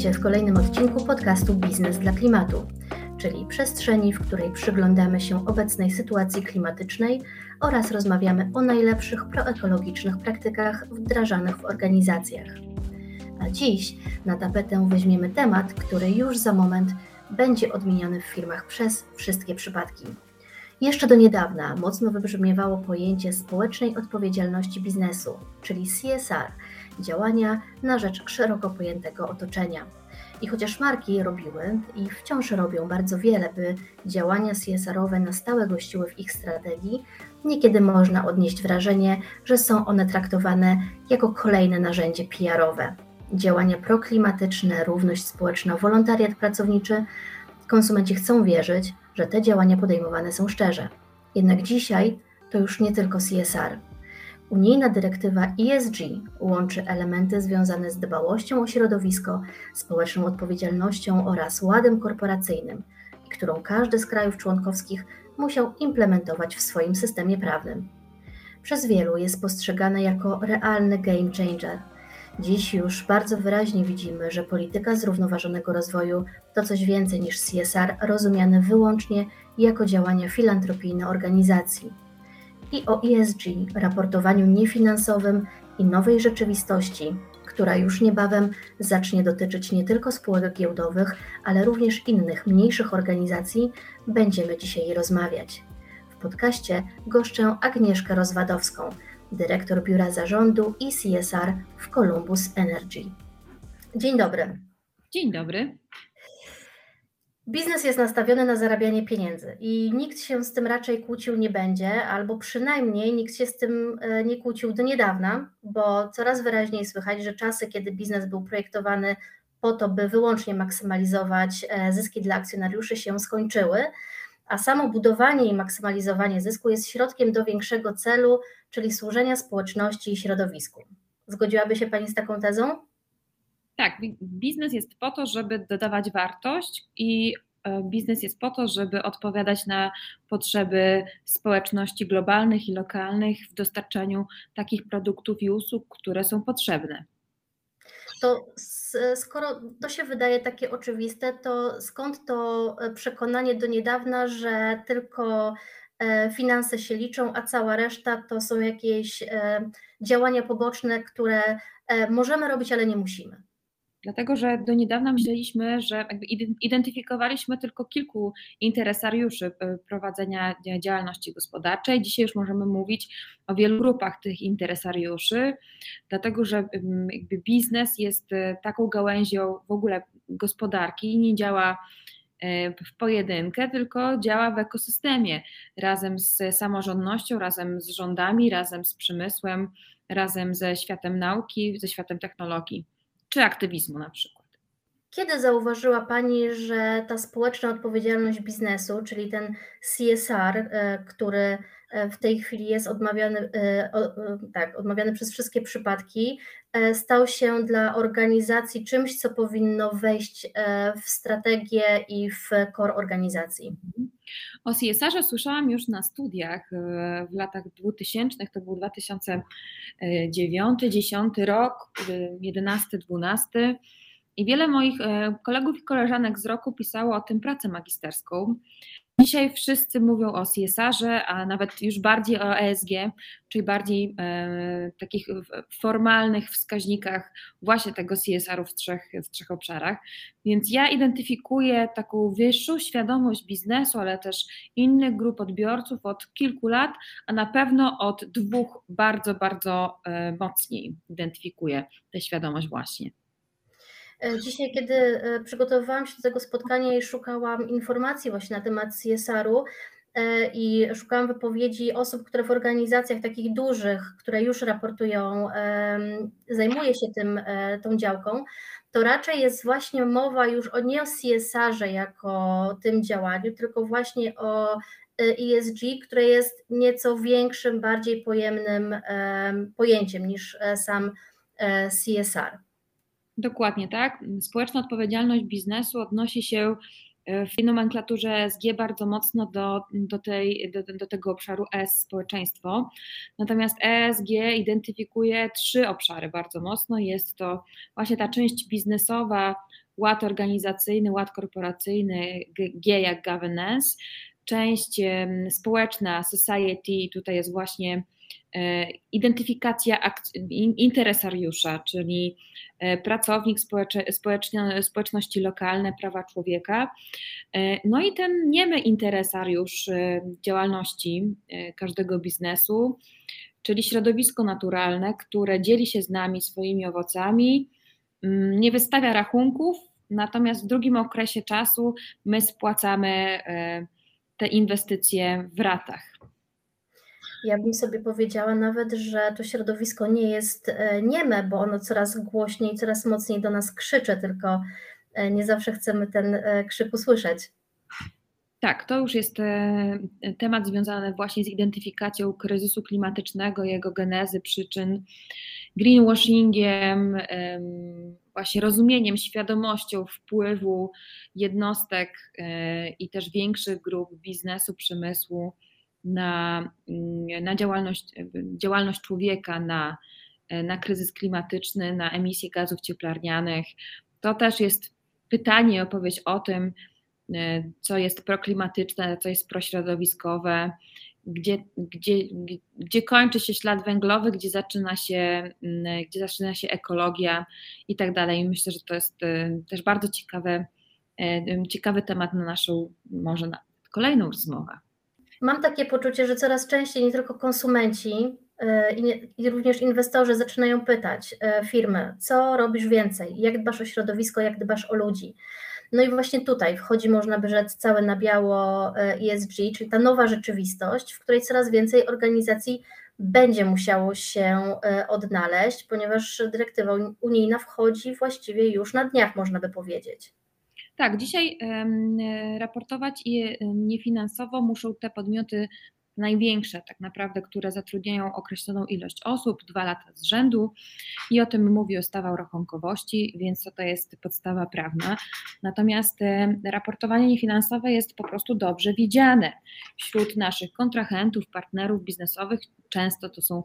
Witajcie w kolejnym odcinku podcastu Biznes dla Klimatu, czyli przestrzeni, w której przyglądamy się obecnej sytuacji klimatycznej oraz rozmawiamy o najlepszych proekologicznych praktykach wdrażanych w organizacjach. A dziś na tapetę weźmiemy temat, który już za moment będzie odmieniany w firmach przez wszystkie przypadki. Jeszcze do niedawna mocno wybrzmiewało pojęcie społecznej odpowiedzialności biznesu, czyli CSR działania na rzecz szeroko pojętego otoczenia. I chociaż marki robiły i wciąż robią bardzo wiele, by działania CSR-owe na stałe gościły w ich strategii, niekiedy można odnieść wrażenie, że są one traktowane jako kolejne narzędzie PR-owe. Działania proklimatyczne, równość społeczna, wolontariat pracowniczy. Konsumenci chcą wierzyć, że te działania podejmowane są szczerze. Jednak dzisiaj to już nie tylko CSR. Unijna dyrektywa ESG łączy elementy związane z dbałością o środowisko, społeczną odpowiedzialnością oraz ładem korporacyjnym, którą każdy z krajów członkowskich musiał implementować w swoim systemie prawnym. Przez wielu jest postrzegane jako realny game changer. Dziś już bardzo wyraźnie widzimy, że polityka zrównoważonego rozwoju to coś więcej niż CSR rozumiane wyłącznie jako działania filantropijne organizacji i o ESG, raportowaniu niefinansowym i nowej rzeczywistości, która już niebawem zacznie dotyczyć nie tylko spółek giełdowych, ale również innych mniejszych organizacji, będziemy dzisiaj rozmawiać. W podcaście goszczę Agnieszkę Rozwadowską, dyrektor Biura Zarządu i CSR w Columbus Energy. Dzień dobry. Dzień dobry. Biznes jest nastawiony na zarabianie pieniędzy i nikt się z tym raczej kłócił nie będzie, albo przynajmniej nikt się z tym e, nie kłócił do niedawna, bo coraz wyraźniej słychać, że czasy, kiedy biznes był projektowany po to, by wyłącznie maksymalizować e, zyski dla akcjonariuszy, się skończyły, a samo budowanie i maksymalizowanie zysku jest środkiem do większego celu, czyli służenia społeczności i środowisku. Zgodziłaby się Pani z taką tezą? Tak, biznes jest po to, żeby dodawać wartość i biznes jest po to, żeby odpowiadać na potrzeby społeczności globalnych i lokalnych w dostarczaniu takich produktów i usług, które są potrzebne. To skoro to się wydaje takie oczywiste, to skąd to e, przekonanie do niedawna, że tylko e, finanse się liczą, a cała reszta to są jakieś działania poboczne, które możemy robić, ale nie musimy? Dlatego, że do niedawna myśleliśmy, że identyfikowaliśmy tylko kilku interesariuszy e, prowadzenia działalności gospodarczej. Dzisiaj już możemy mówić o wielu grupach tych interesariuszy, dlatego że biznes jest e, taką gałęzią w ogóle gospodarki i nie działa e, w pojedynkę, tylko działa w ekosystemie razem z samorządnością, razem z rządami, razem z przemysłem, razem ze światem nauki, ze światem technologii czy aktywizmu na przykład. Kiedy zauważyła Pani, że ta społeczna odpowiedzialność biznesu, czyli ten CSR, e, który w tej chwili jest odmawiany, e, tak, odmawiany przez wszystkie przypadki, stał się dla organizacji czymś, co powinno wejść w strategię i w core organizacji? Mhm. O CSR-ze słyszałam już na studiach w latach 2000, to był 2009, 10 rok, 11, 12 i wiele moich e, kolegów i koleżanek z roku pisało o tym pracę magisterską. Dzisiaj wszyscy mówią o CSR-ze, a nawet już bardziej o ESG, czyli bardziej e, takich formalnych wskaźnikach właśnie tego CSR-u w trzech, w trzech obszarach. Więc ja identyfikuję taką wyższą świadomość biznesu, ale też innych grup odbiorców od kilku lat, a na pewno od dwóch bardzo, bardzo e, mocniej identyfikuję tę świadomość właśnie. E, dzisiaj, kiedy e, przygotowywałam się do tego spotkania i szukałam informacji właśnie na temat CSR-u e, i szukałam wypowiedzi osób, które w organizacjach takich dużych, które już raportują, zajmuje się tym, tą działką, to raczej jest właśnie mowa już o nie o CSR-ze jako tym działaniu, tylko właśnie o ESG, które jest nieco większym, bardziej pojemnym pojęciem niż sam CSR. Dokładnie tak. Społeczna odpowiedzialność biznesu odnosi się e, w tej nomenklaturze ESG bardzo mocno do, do, tej, do, do tego obszaru S społeczeństwo. Natomiast ESG identyfikuje trzy obszary bardzo mocno. Jest to właśnie ta część biznesowa, ład organizacyjny, ład korporacyjny, G jak governance, część społeczna, society, tutaj jest właśnie identyfikacja interesariusza, czyli e, pracownik społeczności lokalne, prawa człowieka. E, no i ten niemy interesariusz działalności każdego biznesu, czyli środowisko naturalne, które dzieli się z nami swoimi owocami, mm, nie wystawia rachunków, natomiast w drugim okresie czasu my spłacamy te inwestycje w ratach. Ja bym sobie powiedziała nawet, że to środowisko nie jest e, nieme, bo ono coraz głośniej, coraz mocniej do nas krzyczy, tylko e, nie zawsze chcemy ten e, krzyk usłyszeć. Tak, to już jest temat związany właśnie z identyfikacją kryzysu klimatycznego, jego genezy, przyczyn, greenwashingiem, właśnie rozumieniem, świadomością wpływu jednostek i też większych grup biznesu, przemysłu na, mm, na działalność, działalność człowieka, na, e, na kryzys klimatyczny, na emisję gazów cieplarnianych. To też jest pytanie, opowieść o tym, e, co jest proklimatyczne, co jest prośrodowiskowe, gdzie, gdzie, gdzie kończy się ślad węglowy, gdzie zaczyna się, mm, gdzie zaczyna się ekologia i tak dalej. Myślę, że to jest y, też bardzo ciekawe, ciekawy temat na naszą, może na kolejną rozmowę. Mam takie poczucie, że coraz częściej nie tylko konsumenci y, i, nie, i również inwestorzy zaczynają pytać firmy, co robisz więcej, jak dbasz o środowisko, jak dbasz o ludzi. No i właśnie tutaj wchodzi, można by rzec, całe na biało ESG, czyli ta nowa rzeczywistość, w której coraz więcej organizacji będzie musiało się e, odnaleźć, ponieważ dyrektywa unijna wchodzi właściwie już na dniach, można by powiedzieć. Tak, dzisiaj raportować i niefinansowo muszą te podmioty największe tak naprawdę, które zatrudniają określoną ilość osób, dwa lata z rzędu i o tym mówi ustawa o rachunkowości, więc to, jest podstawa prawna. Natomiast raportowanie niefinansowe jest po prostu dobrze widziane wśród naszych kontrahentów, partnerów biznesowych. Często to są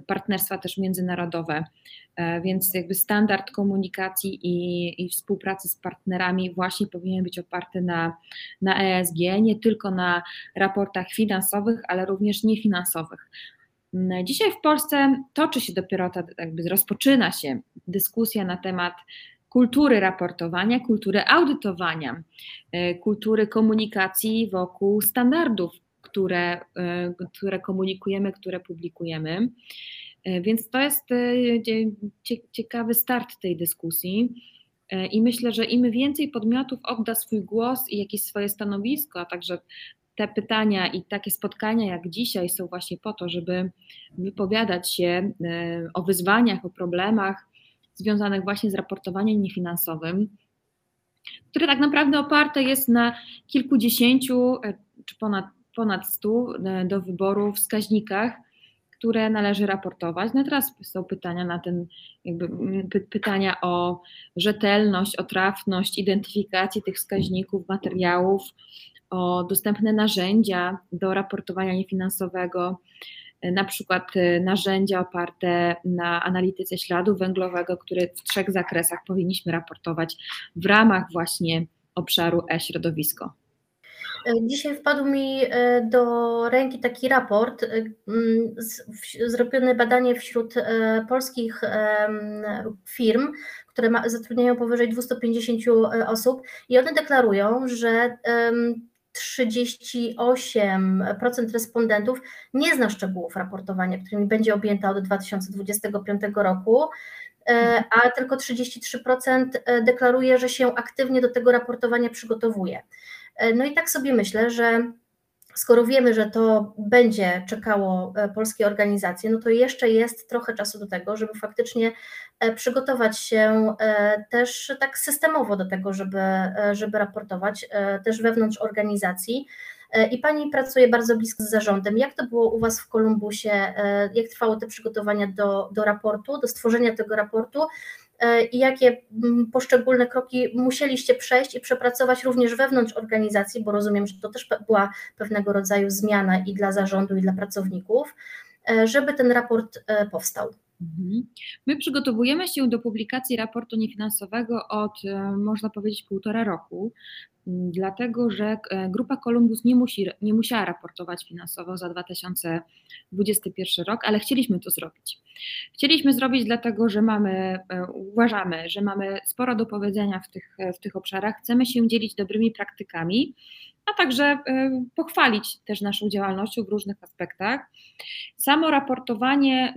partnerstwa też międzynarodowe, e, więc jakby standard komunikacji i, i, współpracy z partnerami właśnie powinien być oparty na, na ESG, nie tylko na raportach finansowych, ale również niefinansowych. Mm, dzisiaj w Polsce toczy się dopiero ta, jakby rozpoczyna się dyskusja na temat kultury raportowania, kultury audytowania, e, kultury komunikacji wokół standardów które, e, które komunikujemy, które publikujemy. E, więc to jest e, ciekawy start tej dyskusji. I myślę, że im więcej podmiotów odda swój głos i jakieś swoje stanowisko, a także te pytania i takie spotkania jak dzisiaj są właśnie po to, żeby wypowiadać się o wyzwaniach, o problemach związanych właśnie z raportowaniem niefinansowym, które tak naprawdę oparte jest na kilkudziesięciu czy ponad ponad 100 e, do wyboru wskaźnikach, które należy raportować. No teraz są pytania na ten, jakby pytania o rzetelność, o trafność, identyfikację tych wskaźników, materiałów, o dostępne narzędzia do raportowania niefinansowego, e, na przykład e, narzędzia oparte na analityce śladu węglowego, który w trzech zakresach powinniśmy raportować w ramach właśnie obszaru e-środowisko. E, dzisiaj wpadł mi e, do ręki taki raport, e, zrobione badanie wśród polskich firm, które zatrudniają powyżej 250 osób i one deklarują, że 38% respondentów nie zna szczegółów raportowania, którymi będzie objęta od 2025 roku, a tylko 33% deklaruje, że się aktywnie do tego raportowania przygotowuje. E, no i tak sobie myślę, że skoro wiemy, że to będzie czekało e, polskie organizacje, no to jeszcze jest trochę czasu do tego, żeby faktycznie e, przygotować się też tak systemowo do tego, żeby, żeby raportować też wewnątrz organizacji. I Pani pracuje bardzo blisko z zarządem. Jak to było u Was w Kolumbusie? Jak trwały te przygotowania do, do raportu, do stworzenia tego raportu? E, i jakie mm, poszczególne kroki musieliście przejść i przepracować również wewnątrz organizacji, bo rozumiem, że to też była pewnego rodzaju zmiana i dla zarządu, i dla pracowników, e, żeby ten raport e, powstał. Mhm. My przygotowujemy się do publikacji raportu niefinansowego od, e, można powiedzieć, półtora roku, dlatego że e, Grupa Columbus nie, musi, nie musiała raportować finansowo za 2021 rok, ale chcieliśmy to zrobić. Chcieliśmy zrobić dlatego, że mamy, e, uważamy, że mamy sporo do powiedzenia w tych, w tych obszarach, chcemy się dzielić dobrymi praktykami, a także e, pochwalić też naszą działalnością w różnych aspektach. Samo raportowanie,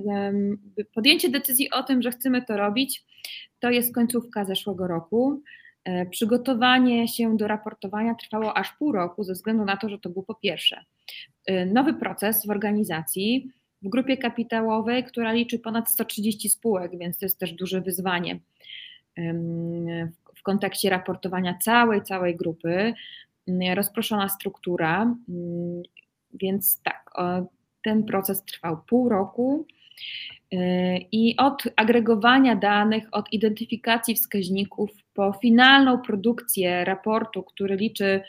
podjęcie decyzji o tym, że chcemy to robić, to jest końcówka zeszłego roku. E, przygotowanie się do raportowania trwało aż pół roku, ze względu na to, że to był po pierwsze e, nowy proces w organizacji, w grupie kapitałowej, która liczy ponad 130 spółek, więc to jest też duże wyzwanie w kontekście raportowania całej, całej grupy. Mm, rozproszona struktura, mm, więc tak, ten proces trwał pół roku. Y, I od agregowania danych, od identyfikacji wskaźników po finalną produkcję raportu, który liczy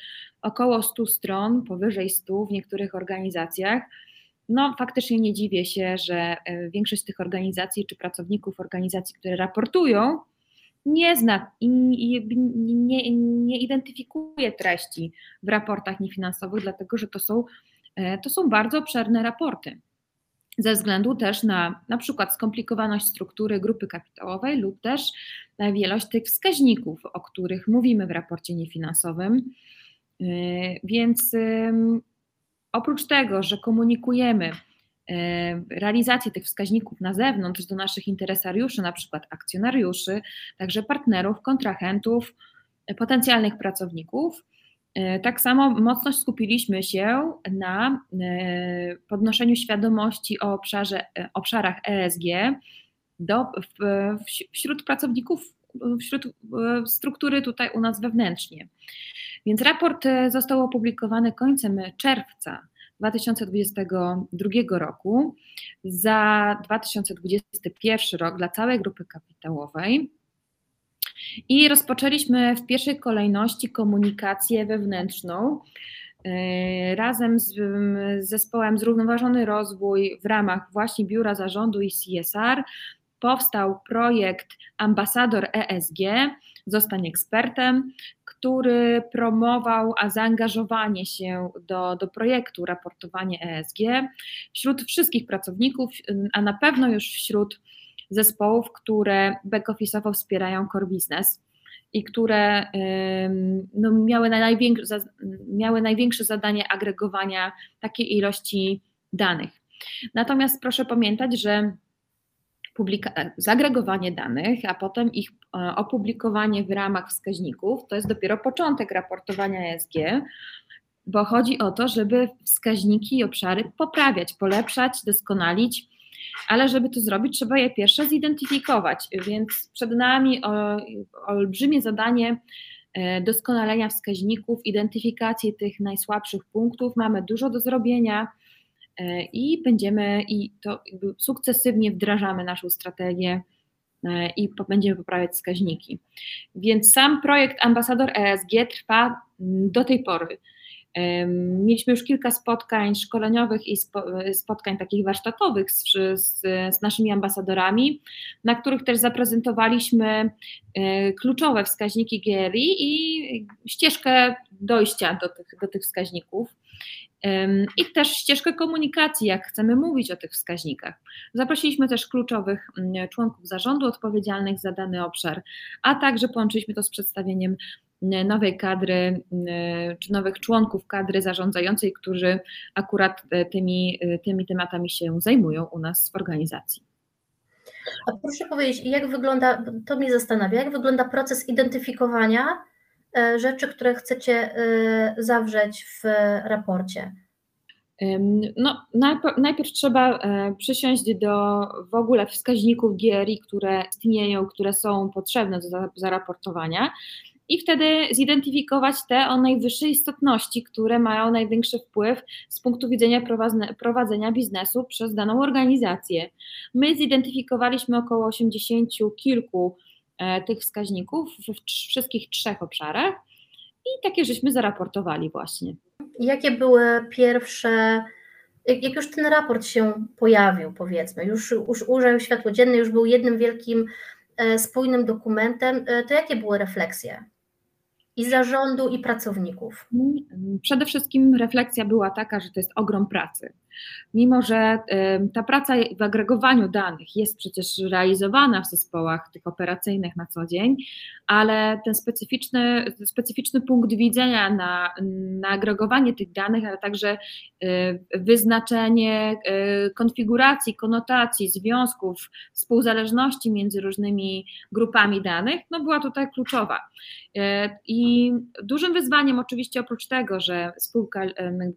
około 100 stron, powyżej 100 w niektórych organizacjach, no faktycznie nie dziwię się, że y, większość z tych organizacji czy pracowników organizacji, które raportują, nie zna i nie, nie identyfikuje treści w raportach niefinansowych, dlatego że to są, e, to są bardzo obszerne raporty. Ze względu też na na przykład skomplikowaność struktury grupy kapitałowej lub też na wielość tych wskaźników, o których mówimy w raporcie niefinansowym. E, więc oprócz tego, że komunikujemy realizację tych wskaźników na zewnątrz do naszych interesariuszy, na przykład akcjonariuszy, także partnerów, kontrahentów, e, potencjalnych pracowników. E, tak samo mocno skupiliśmy się na podnoszeniu świadomości o obszarze, obszarach ESG do, wśród pracowników, wśród struktury tutaj u nas wewnętrznie. Więc raport został opublikowany końcem czerwca 2022 roku. Za 2021 rok dla całej grupy kapitałowej. I rozpoczęliśmy w pierwszej kolejności komunikację wewnętrzną e, razem z zespołem Zrównoważony Rozwój w ramach właśnie Biura Zarządu i CSR powstał projekt Ambasador ESG, zostań ekspertem, który promował a zaangażowanie się do, do projektu raportowanie ESG wśród wszystkich pracowników, a na pewno już wśród zespołów, które back-office'owo wspierają core business i które no, miały, największe, miały największe zadanie agregowania takiej ilości danych. Natomiast proszę pamiętać, że publika- zagregowanie danych, a potem ich e, opublikowanie w ramach wskaźników, to jest dopiero początek raportowania ESG, bo chodzi o to, żeby wskaźniki i obszary poprawiać, polepszać, doskonalić, ale żeby to zrobić, trzeba je pierwsze zidentyfikować, więc przed nami olbrzymie zadanie e, doskonalenia wskaźników, identyfikacji tych najsłabszych punktów. Mamy dużo do zrobienia i będziemy i to sukcesywnie wdrażamy naszą strategię e, i będziemy poprawiać wskaźniki. Więc sam projekt Ambasador ESG trwa mm, do tej pory. Mieliśmy już kilka spotkań szkoleniowych i spotkań takich warsztatowych z, z, z, naszymi ambasadorami, na których też zaprezentowaliśmy e, kluczowe wskaźniki GRI i ścieżkę dojścia do tych, do tych wskaźników i też ścieżkę komunikacji, jak chcemy mówić o tych wskaźnikach. Zaprosiliśmy też kluczowych mm, członków zarządu odpowiedzialnych za dany obszar, a także połączyliśmy to z przedstawieniem nowej kadry czy nowych członków kadry zarządzającej, którzy akurat e, tymi, e, tymi tematami się zajmują u nas w organizacji. A proszę powiedzieć, jak wygląda, to mnie zastanawia, jak wygląda proces identyfikowania rzeczy, które chcecie e, zawrzeć w raporcie? No, najpierw trzeba e, przysiąść do w ogóle wskaźników GRI, które istnieją, które są potrzebne do zaraportowania i wtedy zidentyfikować te o najwyższej istotności, które mają największy wpływ z punktu widzenia prowadzenia biznesu przez daną organizację. My zidentyfikowaliśmy około 80 kilku E, tych wskaźników w wszystkich trzech obszarach i takie żeśmy zaraportowali właśnie. Jakie były pierwsze, jak, już ten raport się pojawił, powiedzmy, już, już ujrzał światło dzienne, już był jednym wielkim, e, spójnym dokumentem, e, to jakie były refleksje? I zarządu, i pracowników? Przede wszystkim refleksja była taka, że to jest ogrom pracy mimo że ta praca w agregowaniu danych jest przecież realizowana w zespołach tych operacyjnych na co dzień, ale ten specyficzny, specyficzny punkt widzenia na, na agregowanie tych danych, ale także wyznaczenie konfiguracji, konotacji, związków, współzależności między różnymi grupami danych, no była tutaj kluczowa. E, I dużym wyzwaniem oczywiście oprócz tego, że spółka,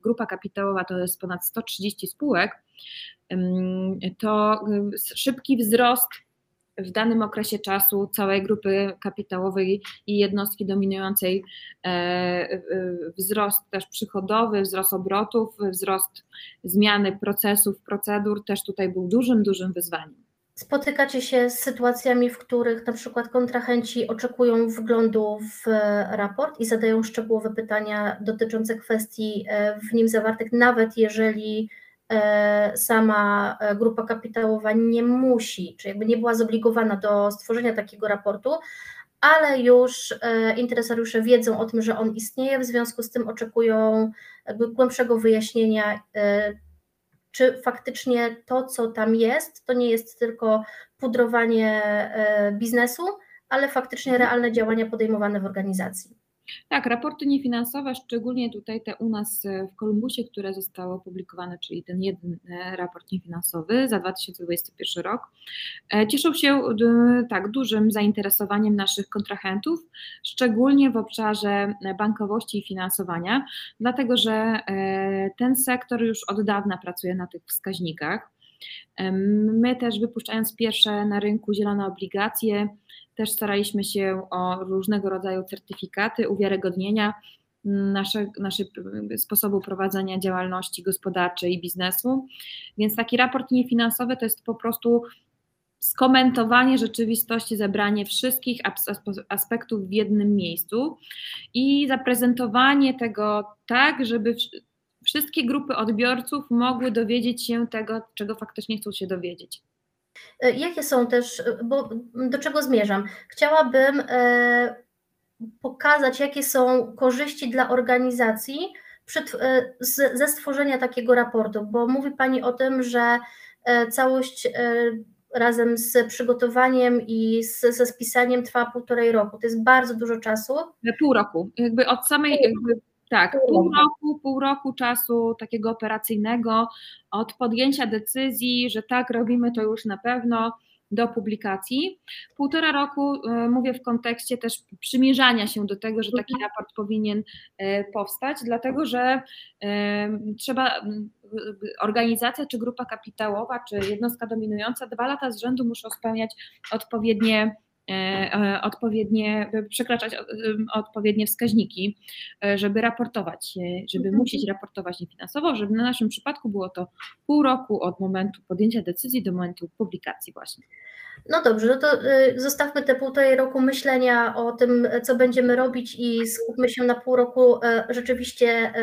grupa kapitałowa to jest ponad 130 spółek, to szybki wzrost w danym okresie czasu całej grupy kapitałowej i jednostki dominującej e, wzrost też przychodowy, wzrost obrotów, wzrost zmiany procesów, procedur też tutaj był dużym, dużym wyzwaniem. Spotykacie się z sytuacjami, w których na przykład kontrahenci oczekują wglądu w raport i zadają szczegółowe pytania dotyczące kwestii e, w nim zawartych, nawet jeżeli e, sama e, grupa kapitałowa nie musi, czy jakby nie była zobligowana do stworzenia takiego raportu, ale już interesariusze wiedzą o tym, że on istnieje, w związku z tym oczekują głębszego wyjaśnienia czy faktycznie to, co tam jest, to nie jest tylko pudrowanie e, biznesu, ale faktycznie realne działania podejmowane w organizacji. Tak, raporty niefinansowe, szczególnie tutaj te u nas e, w Kolumbusie, które zostały opublikowane, czyli ten jeden e, raport niefinansowy za 2021 rok, e, cieszą się tak dużym zainteresowaniem naszych kontrahentów, szczególnie w obszarze bankowości i finansowania, dlatego że ten sektor już od dawna pracuje na tych wskaźnikach. My też wypuszczając pierwsze na rynku zielone obligacje, też staraliśmy się o różnego rodzaju certyfikaty uwiarygodnienia nasze, naszego sposobu prowadzenia działalności gospodarczej i biznesu. Więc taki raport niefinansowy to jest po prostu skomentowanie rzeczywistości, zebranie wszystkich aspektów w jednym miejscu i zaprezentowanie tego tak, żeby wszystkie grupy odbiorców mogły dowiedzieć się tego, czego faktycznie chcą się dowiedzieć. E, jakie są też, e, bo do czego zmierzam? Chciałabym e, pokazać, jakie są korzyści dla organizacji przed, ze stworzenia takiego raportu, bo mówi Pani o tym, że całość razem z przygotowaniem i z, ze spisaniem trwa półtorej roku. To jest bardzo dużo czasu. Pół roku. Jakby od samej jakby tak, pół roku, pół roku czasu takiego operacyjnego od podjęcia decyzji, że tak robimy to już na pewno do publikacji. Półtora roku e, mówię w kontekście też przymierzania się do tego, że taki mhm. raport powinien e, powstać, dlatego że e, trzeba organizacja czy grupa kapitałowa, czy jednostka dominująca dwa lata z rzędu muszą spełniać odpowiednie odpowiednie, przekraczać e, odpowiednie wskaźniki, żeby raportować, żeby mhm. musieć raportować niefinansowo, żeby na naszym przypadku było to pół roku od momentu podjęcia decyzji do momentu publikacji właśnie. No dobrze, no to zostawmy te półtorej roku myślenia o tym, co będziemy robić i skupmy się na pół roku rzeczywiście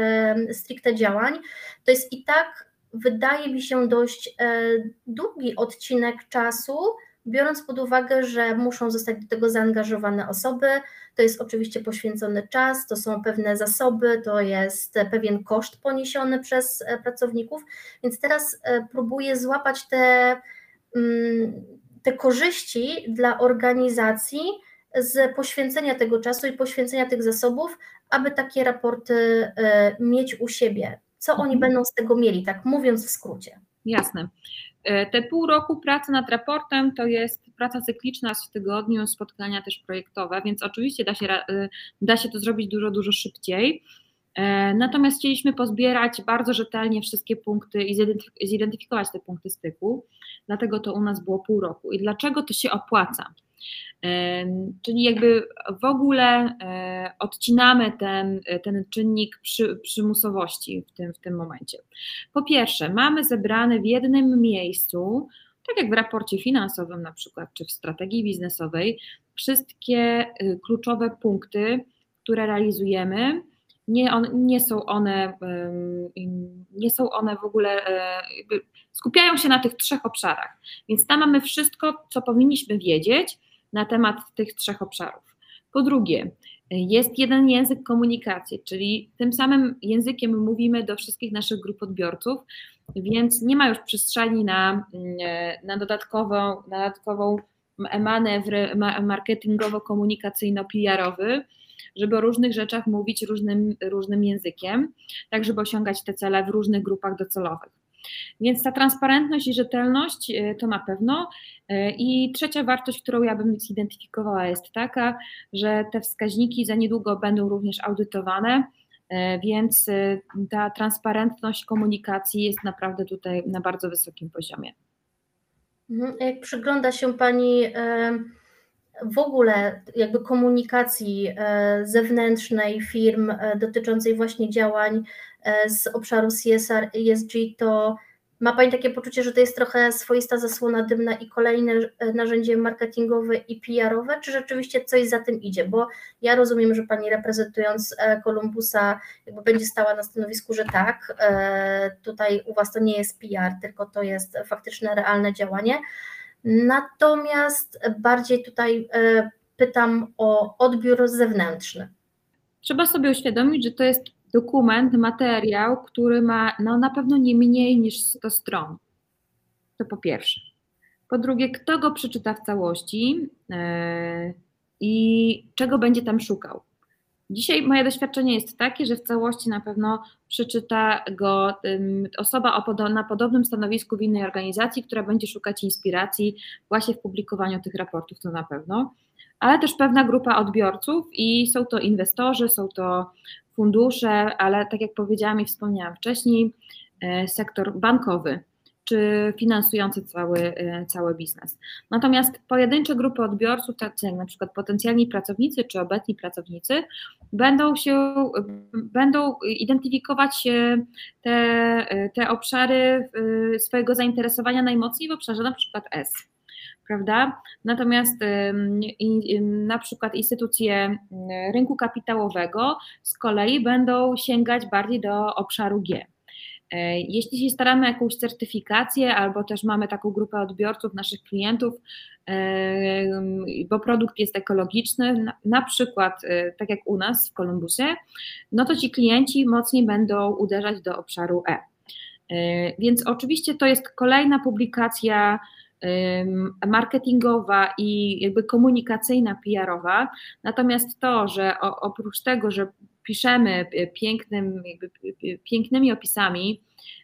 stricte działań. To jest i tak, wydaje mi się, dość długi odcinek czasu, biorąc pod uwagę, że muszą zostać do tego zaangażowane osoby, to jest oczywiście poświęcony czas, to są pewne zasoby, to jest pewien koszt poniesiony przez e, pracowników, więc teraz e, próbuję złapać te, mm, te korzyści dla organizacji z poświęcenia tego czasu i poświęcenia tych zasobów, aby takie raporty e, mieć u siebie. Co oni mhm. będą z tego mieli, tak mówiąc w skrócie. Jasne. E, te pół roku pracy nad raportem to jest praca cykliczna w tygodniu, spotkania też projektowe, więc oczywiście da się, e, da się to zrobić dużo, dużo szybciej. E, natomiast chcieliśmy pozbierać bardzo rzetelnie wszystkie punkty i zidentyfikować te punkty styku, dlatego to u nas było pół roku. I dlaczego to się opłaca? Czyli jakby w ogóle e, odcinamy ten, ten czynnik przy, przymusowości w tym, w tym momencie. Po pierwsze, mamy zebrane w jednym miejscu, tak jak w raporcie finansowym na przykład, czy w strategii biznesowej, wszystkie e, kluczowe punkty, które realizujemy nie, on, nie są one nie są one w ogóle skupiają się na tych trzech obszarach. Więc tam mamy wszystko, co powinniśmy wiedzieć na temat tych trzech obszarów. Po drugie, jest jeden język komunikacji, czyli tym samym językiem mówimy do wszystkich naszych grup odbiorców, więc nie ma już przestrzeni na, na dodatkową, na dodatkową manewr marketingowo-komunikacyjno-PR-owy, żeby o różnych rzeczach mówić różnym, różnym językiem, tak żeby osiągać te cele w różnych grupach docelowych. Więc ta transparentność i rzetelność e, to na pewno. E, I trzecia wartość, którą ja bym zidentyfikowała, jest taka, że te wskaźniki za niedługo będą również audytowane, e, więc ta transparentność komunikacji jest naprawdę tutaj na bardzo wysokim poziomie. Mhm. Jak przygląda się Pani w ogóle jakby komunikacji zewnętrznej firm dotyczącej właśnie działań z obszaru CSR, ESG, to ma Pani takie poczucie, że to jest trochę swoista zasłona dymna i kolejne e, narzędzie marketingowe i PR-owe, czy rzeczywiście coś za tym idzie? Bo ja rozumiem, że Pani reprezentując Kolumbusa e, jakby będzie stała na stanowisku, że tak, e, tutaj u Was to nie jest PR, tylko to jest faktyczne, realne działanie. Natomiast bardziej tutaj pytam o odbiór zewnętrzny. Trzeba sobie uświadomić, że to jest dokument, materiał, który ma no, na pewno nie mniej niż 100 stron. To po pierwsze. Po drugie, kto go przeczyta w całości yy, i czego będzie tam szukał. Dzisiaj moje doświadczenie jest takie, że w całości na pewno przeczyta go osoba na podobnym stanowisku w innej organizacji, która będzie szukać inspiracji właśnie w publikowaniu tych raportów, to na pewno, ale też pewna grupa odbiorców i są to inwestorzy, są to fundusze, ale tak jak powiedziałam i wspomniałam wcześniej, e, sektor bankowy czy finansujący cały, e, cały biznes. Natomiast pojedyncze grupy odbiorców, tacy jak na przykład potencjalni pracownicy czy obecni pracownicy, będą się, będą identyfikować te, te obszary swojego zainteresowania najmocniej w obszarze na przykład S prawda? Natomiast na przykład instytucje rynku kapitałowego z kolei będą sięgać bardziej do obszaru G. E, jeśli się staramy o jakąś certyfikację, albo też mamy taką grupę odbiorców, naszych klientów, bo produkt jest ekologiczny, na przykład e, tak jak u nas w Kolumbusie, no to ci klienci mocniej będą uderzać do obszaru E. e więc oczywiście to jest kolejna publikacja marketingowa i jakby komunikacyjna, PR-owa. Natomiast to, że oprócz tego, że piszemy pięknym, pięknymi opisami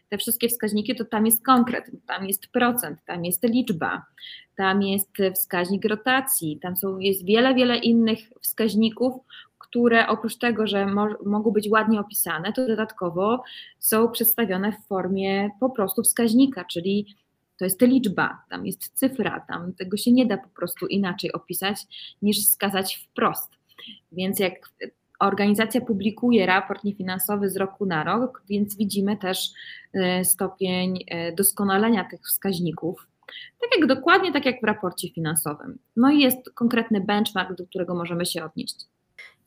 te wszystkie wskaźniki, to tam jest konkret, tam jest procent, tam jest liczba, tam jest wskaźnik rotacji, tam są, jest wiele, wiele innych wskaźników, które oprócz tego, że mo mogą być ładnie opisane, to dodatkowo są przedstawione w formie po prostu wskaźnika, czyli to jest liczba, tam jest cyfra, tam tego się nie da po prostu inaczej opisać niż wskazać wprost. Więc jak organizacja publikuje raport niefinansowy z roku na rok, więc widzimy też e, stopień e, doskonalenia tych wskaźników. Tak jak dokładnie tak jak w raporcie finansowym. No i jest konkretny benchmark, do którego możemy się odnieść.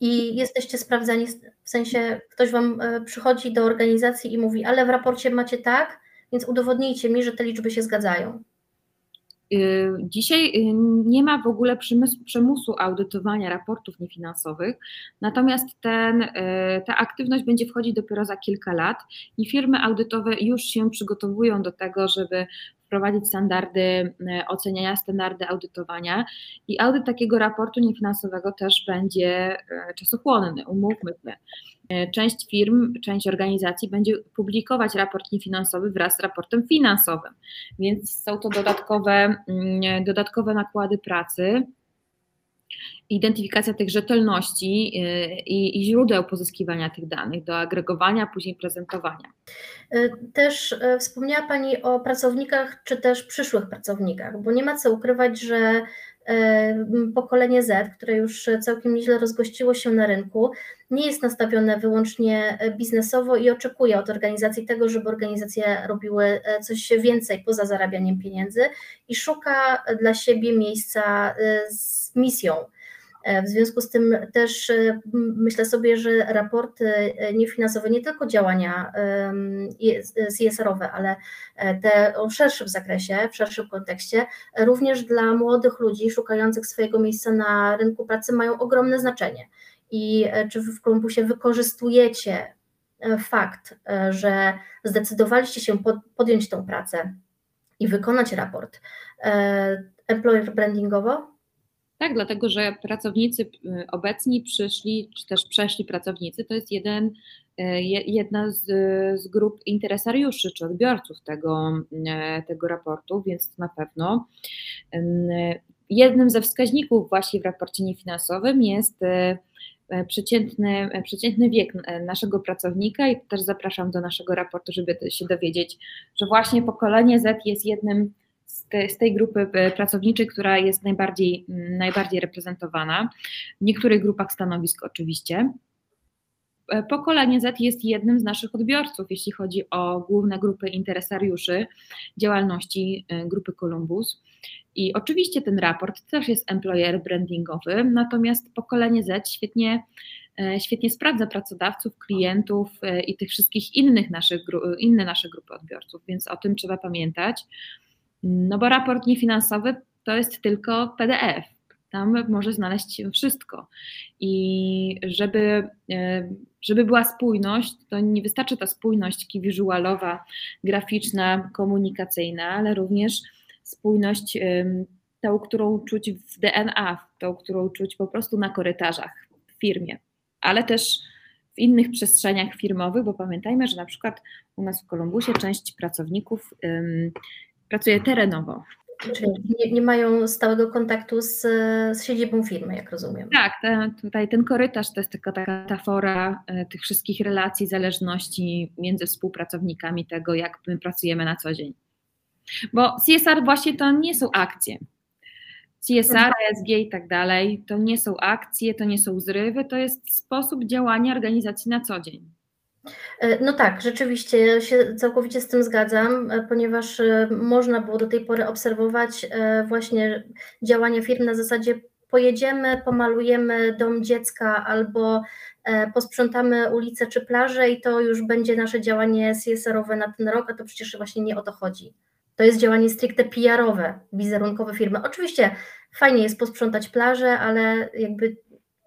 I jesteście sprawdzani, w sensie ktoś Wam e, przychodzi do organizacji i mówi, ale w raporcie macie tak, więc udowodnijcie mi, że te liczby się zgadzają. Y, dzisiaj y, nie ma w ogóle przymusu audytowania raportów niefinansowych, natomiast ten, y, ta aktywność będzie wchodzić dopiero za kilka lat i firmy audytowe już się przygotowują do tego, żeby wprowadzić standardy oceniania, standardy audytowania i audyt takiego raportu niefinansowego też będzie czasochłonny, umówmy się. E, część firm, część organizacji będzie publikować raport niefinansowy wraz z raportem finansowym, więc są to dodatkowe, mm, dodatkowe nakłady pracy. Identyfikacja tych rzetelności e, i, i źródeł pozyskiwania tych danych, do agregowania, później prezentowania. E, też wspomniała Pani o pracownikach, czy też przyszłych pracownikach, bo nie ma co ukrywać, że pokolenie Z, które już całkiem nieźle rozgościło się na rynku, nie jest nastawione wyłącznie biznesowo i oczekuje od organizacji tego, żeby organizacje robiły e, coś więcej poza zarabianiem pieniędzy i szuka dla siebie miejsca e, z misją. W związku z tym też myślę sobie, że raporty niefinansowe, nie tylko działania CSR-owe, ale te o szerszym zakresie, w szerszym kontekście, również dla młodych ludzi szukających swojego miejsca na rynku pracy mają ogromne znaczenie. I czy w Kolumbusie wykorzystujecie fakt, że zdecydowaliście się podjąć tą pracę i wykonać raport employer brandingowo? Tak, dlatego że pracownicy y, obecni przyszli, czy też przeszli pracownicy, to jest jeden, y, jedna z, z grup interesariuszy czy odbiorców tego, y, tego raportu, więc na pewno. Jednym ze wskaźników właśnie w raporcie niefinansowym jest przeciętny, przeciętny wiek naszego pracownika i też zapraszam do naszego raportu, żeby się dowiedzieć, że właśnie pokolenie Z jest jednym te, z tej grupy e, pracowniczej, która jest najbardziej, mm, najbardziej reprezentowana, w niektórych grupach stanowisk oczywiście. E, pokolenie Z jest jednym z naszych odbiorców, jeśli chodzi o główne grupy interesariuszy działalności e, grupy Columbus. I oczywiście ten raport też jest employer brandingowy, natomiast pokolenie Z świetnie, świetnie sprawdza pracodawców, klientów i tych wszystkich innych naszych, inne nasze grupy odbiorców, więc o tym trzeba pamiętać. No bo raport niefinansowy to jest tylko PDF. Tam może znaleźć się wszystko. I żeby, e, żeby była spójność, to nie wystarczy ta spójność wizualowa, graficzna, komunikacyjna, ale również spójność tą, którą czuć w DNA, tą, którą czuć po prostu na korytarzach w firmie, ale też w innych przestrzeniach firmowych, bo pamiętajmy, że na przykład u nas w Kolumbusie część pracowników pracuje terenowo. Czyli nie, nie, mają stałego kontaktu z, z siedzibą firmy, jak rozumiem. Tak, te, tutaj ten korytarz to jest tylko taka metafora e, tych wszystkich relacji, zależności między współpracownikami, tego jak my pracujemy na co dzień. Bo CSR właśnie to nie są akcje. CSR, mhm. ESG i tak dalej, to nie są akcje, to nie są zrywy, to jest sposób działania organizacji na co dzień. E, no tak, rzeczywiście się całkowicie z tym zgadzam, e, ponieważ e, można było do tej pory obserwować właśnie działania firm na zasadzie pojedziemy, pomalujemy dom dziecka albo posprzątamy ulicę czy plażę i to już będzie nasze działanie CSR-owe na ten rok, a to przecież właśnie nie o to chodzi. To jest działanie stricte PR-owe, wizerunkowe firmy. Oczywiście fajnie jest posprzątać plażę, ale jakby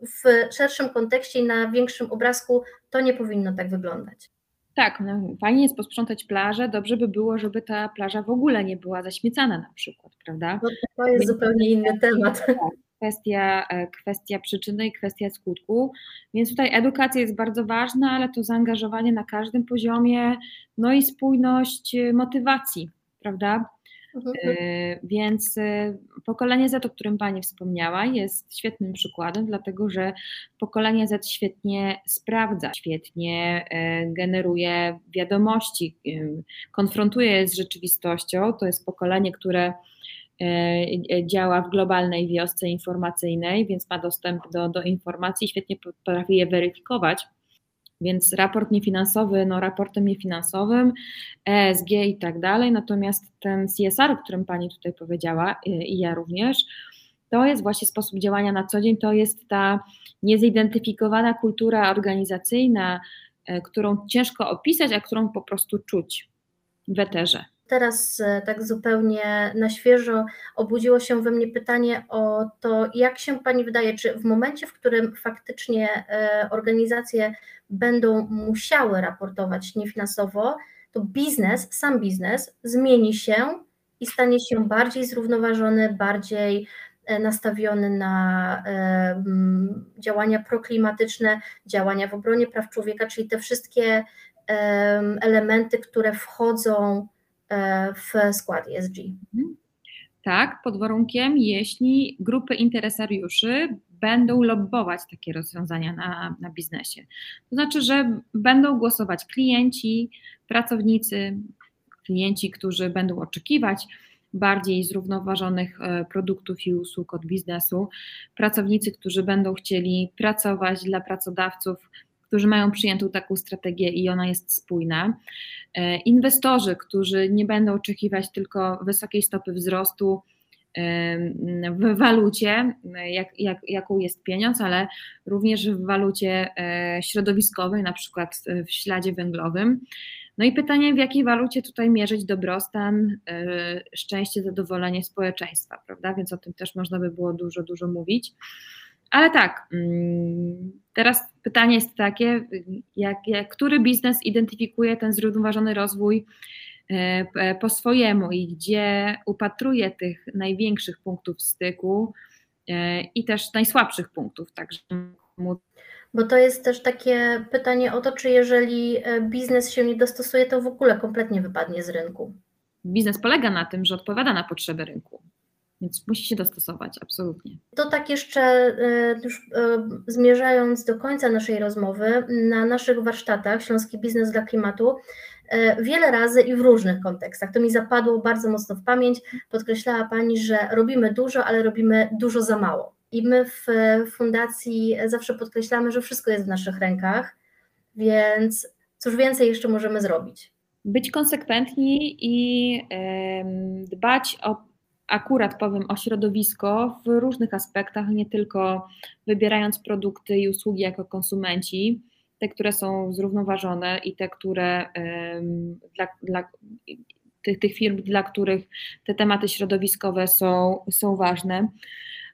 w szerszym kontekście i na większym obrazku to nie powinno tak wyglądać. Tak, no, fajnie jest posprzątać plażę, dobrze by było, żeby ta plaża w ogóle nie była zaśmiecana na przykład, prawda? No to jest Więc zupełnie inny temat. Tak, kwestia, e, kwestia przyczyny i kwestia skutku, więc tutaj edukacja jest bardzo ważna, ale to zaangażowanie na każdym poziomie, no i spójność e, motywacji, prawda? Mhm. E, więc e, pokolenie Z, o którym Pani wspomniała, jest świetnym przykładem, dlatego że pokolenie Z świetnie sprawdza, świetnie e, generuje wiadomości, konfrontuje je z rzeczywistością. To jest pokolenie, które działa w globalnej wiosce informacyjnej, więc ma dostęp do, do informacji, świetnie potrafi je weryfikować. Więc raport niefinansowy, no raportem niefinansowym, ESG i tak dalej, natomiast ten CSR, o którym Pani tutaj powiedziała y, i ja również, to jest właśnie sposób działania na co dzień, to jest ta niezidentyfikowana kultura organizacyjna, y, którą ciężko opisać, a którą po prostu czuć w eterze teraz e, tak zupełnie na świeżo obudziło się we mnie pytanie o to, jak się Pani wydaje, czy w momencie, w którym faktycznie e, organizacje będą musiały raportować niefinansowo, to biznes, sam biznes zmieni się i stanie się bardziej zrównoważony, bardziej e, nastawiony na działania proklimatyczne, działania w obronie praw człowieka, czyli te wszystkie elementy, które wchodzą w skład ESG. Mhm. Tak, pod warunkiem, jeśli grupy interesariuszy będą lobbować takie rozwiązania na, na biznesie. To znaczy, że będą głosować klienci, pracownicy, klienci, którzy będą oczekiwać bardziej zrównoważonych e, produktów i usług od biznesu, pracownicy, którzy będą chcieli pracować dla pracodawców którzy mają przyjętą taką strategię i ona jest spójna. E, inwestorzy, którzy nie będą oczekiwać tylko wysokiej stopy wzrostu, w walucie, jak, jak, jaką jest pieniądz, ale również w walucie środowiskowej, na przykład w śladzie węglowym. No i pytanie, w jakiej walucie tutaj mierzyć dobrostan, szczęście, zadowolenie społeczeństwa, prawda? Więc o tym też można by było dużo, dużo mówić. Ale tak, mm, teraz pytanie jest takie, jak, jak, który biznes identyfikuje ten zrównoważony rozwój e, po swojemu i gdzie upatruje tych największych punktów styku e, i też najsłabszych punktów, także bo to jest też takie pytanie o to, czy jeżeli e, biznes się nie dostosuje, to w ogóle kompletnie wypadnie z rynku. Biznes polega na tym, że odpowiada na potrzeby rynku. Więc musi się dostosować, absolutnie. To tak jeszcze e, już e, zmierzając do końca naszej rozmowy, na naszych warsztatach Śląski Biznes dla Klimatu e, wiele razy i w różnych kontekstach, to mi zapadło bardzo mocno w pamięć, podkreślała Pani, że robimy dużo, ale robimy dużo za mało. I my w fundacji zawsze podkreślamy, że wszystko jest w naszych rękach, więc cóż więcej jeszcze możemy zrobić? Być konsekwentni i dbać o akurat powiem o środowisko w różnych aspektach, nie tylko wybierając produkty i usługi jako konsumenci, te, które są zrównoważone i te, które dla, dla tych, tych firm, dla których te tematy środowiskowe są, są ważne,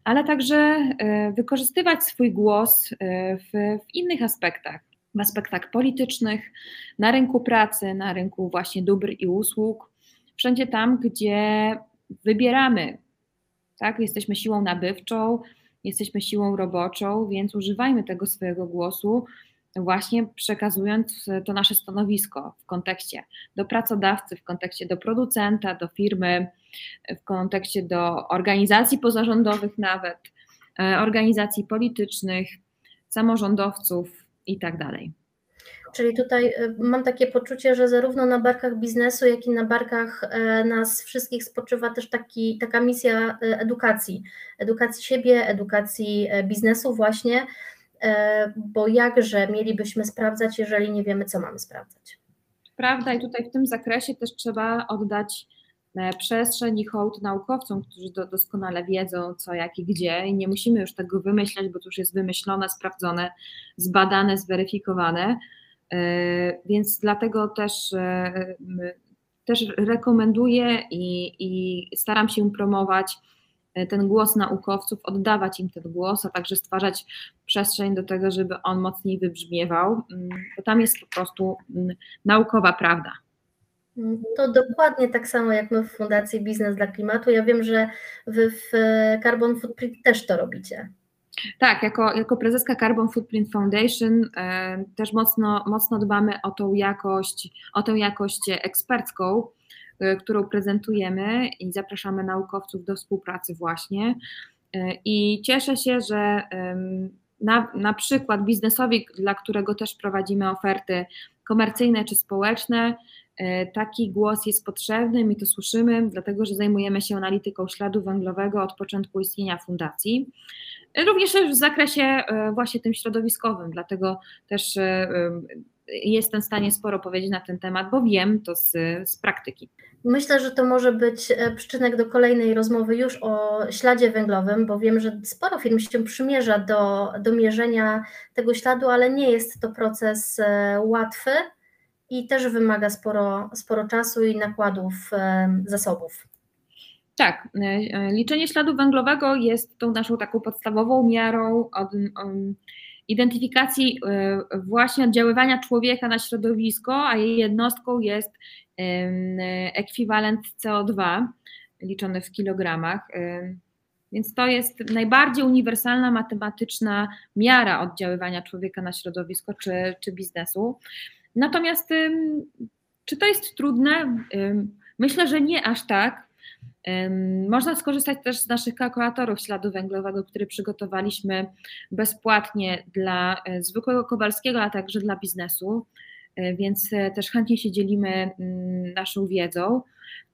ale także e, wykorzystywać swój głos e, w, w innych aspektach, w aspektach politycznych, na rynku pracy, na rynku właśnie dóbr i usług, wszędzie tam, gdzie wybieramy, tak? Jesteśmy siłą nabywczą, jesteśmy siłą roboczą, więc używajmy tego swojego głosu, właśnie przekazując to nasze stanowisko w kontekście do pracodawcy, w kontekście do producenta, do firmy, w kontekście do organizacji pozarządowych, nawet e, organizacji politycznych, samorządowców itd. Czyli tutaj y, mam takie poczucie, że zarówno na barkach biznesu, jak i na barkach e, nas wszystkich spoczywa też taki, taka misja e, edukacji. Edukacji siebie, edukacji e, biznesu właśnie, bo jakże mielibyśmy sprawdzać, jeżeli nie wiemy, co mamy sprawdzać. Prawda, i tutaj w tym zakresie też trzeba oddać przestrzeń i hołd naukowcom, którzy doskonale wiedzą co, jak i gdzie i nie musimy już tego wymyślać, bo to już jest wymyślone, sprawdzone, zbadane, zweryfikowane, E, więc dlatego też, e, też rekomenduję i, i staram się promować e, ten głos naukowców, oddawać im ten głos, a także stwarzać przestrzeń do tego, żeby on mocniej wybrzmiewał, bo tam jest po prostu naukowa prawda. To dokładnie tak samo jak my w Fundacji Biznes dla Klimatu. Ja wiem, że wy w Carbon Footprint też to robicie. Tak, jako, jako prezeska Carbon Footprint Foundation e, też mocno, mocno dbamy o tą jakość, o tę jakość ekspercką, e, którą prezentujemy i zapraszamy naukowców do współpracy właśnie. E, I cieszę się, że na, na przykład biznesowi, dla którego też prowadzimy oferty komercyjne czy społeczne, taki głos jest potrzebny, my to słyszymy, dlatego że zajmujemy się analityką śladu węglowego od początku istnienia fundacji. Również w zakresie e, właśnie tym środowiskowym, dlatego też e, e, jestem w stanie sporo powiedzieć na ten temat, bo wiem to z, z praktyki. Myślę, że to może być przyczynek do kolejnej rozmowy już o śladzie węglowym, bo wiem, że sporo firm się przymierza do, do mierzenia tego śladu, ale nie jest to proces łatwy i też wymaga sporo, sporo czasu i nakładów zasobów. Tak, e, e, liczenie śladu węglowego jest tą naszą taką podstawową miarą od, um, identyfikacji e, właśnie oddziaływania człowieka na środowisko, a jej jednostką jest ekwiwalent CO2 liczony w kilogramach. Więc to jest najbardziej uniwersalna matematyczna miara oddziaływania człowieka na środowisko czy, czy biznesu. Natomiast czy to jest trudne? Myślę, że nie aż tak, można skorzystać też z naszych kalkulatorów śladu węglowego, które przygotowaliśmy bezpłatnie dla e, zwykłego Kowalskiego, a także dla biznesu, e, więc e, też chętnie się dzielimy mm, naszą wiedzą.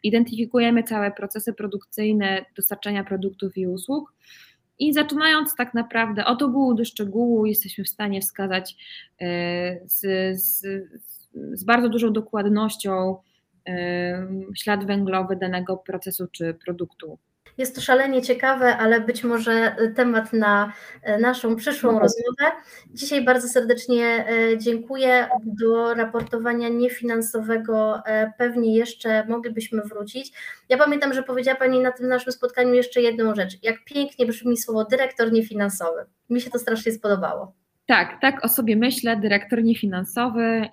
Identyfikujemy całe procesy produkcyjne dostarczania produktów i usług. I zaczynając tak naprawdę od ogółu do szczegółu, jesteśmy w stanie wskazać z, z, z bardzo dużą dokładnością ślad węglowy danego procesu czy produktu. Jest to szalenie ciekawe, ale być może temat na naszą przyszłą no. rozmowę. Dzisiaj bardzo serdecznie dziękuję. Do raportowania niefinansowego pewnie jeszcze moglibyśmy wrócić. Ja pamiętam, że powiedziała Pani na tym naszym spotkaniu jeszcze jedną rzecz. Jak pięknie brzmi słowo dyrektor niefinansowy. Mi się to strasznie spodobało. Tak, tak o sobie myślę, dyrektor niefinansowy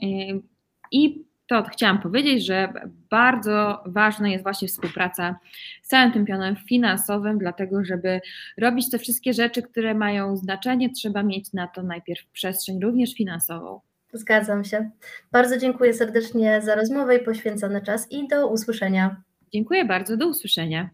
i to chciałam powiedzieć, że bardzo ważna jest właśnie współpraca z całym tym pionem finansowym, dlatego żeby robić te wszystkie rzeczy, które mają znaczenie, trzeba mieć na to najpierw przestrzeń również finansową. Zgadzam się. Bardzo dziękuję serdecznie za rozmowę i poświęcony czas i do usłyszenia. Dziękuję bardzo, do usłyszenia.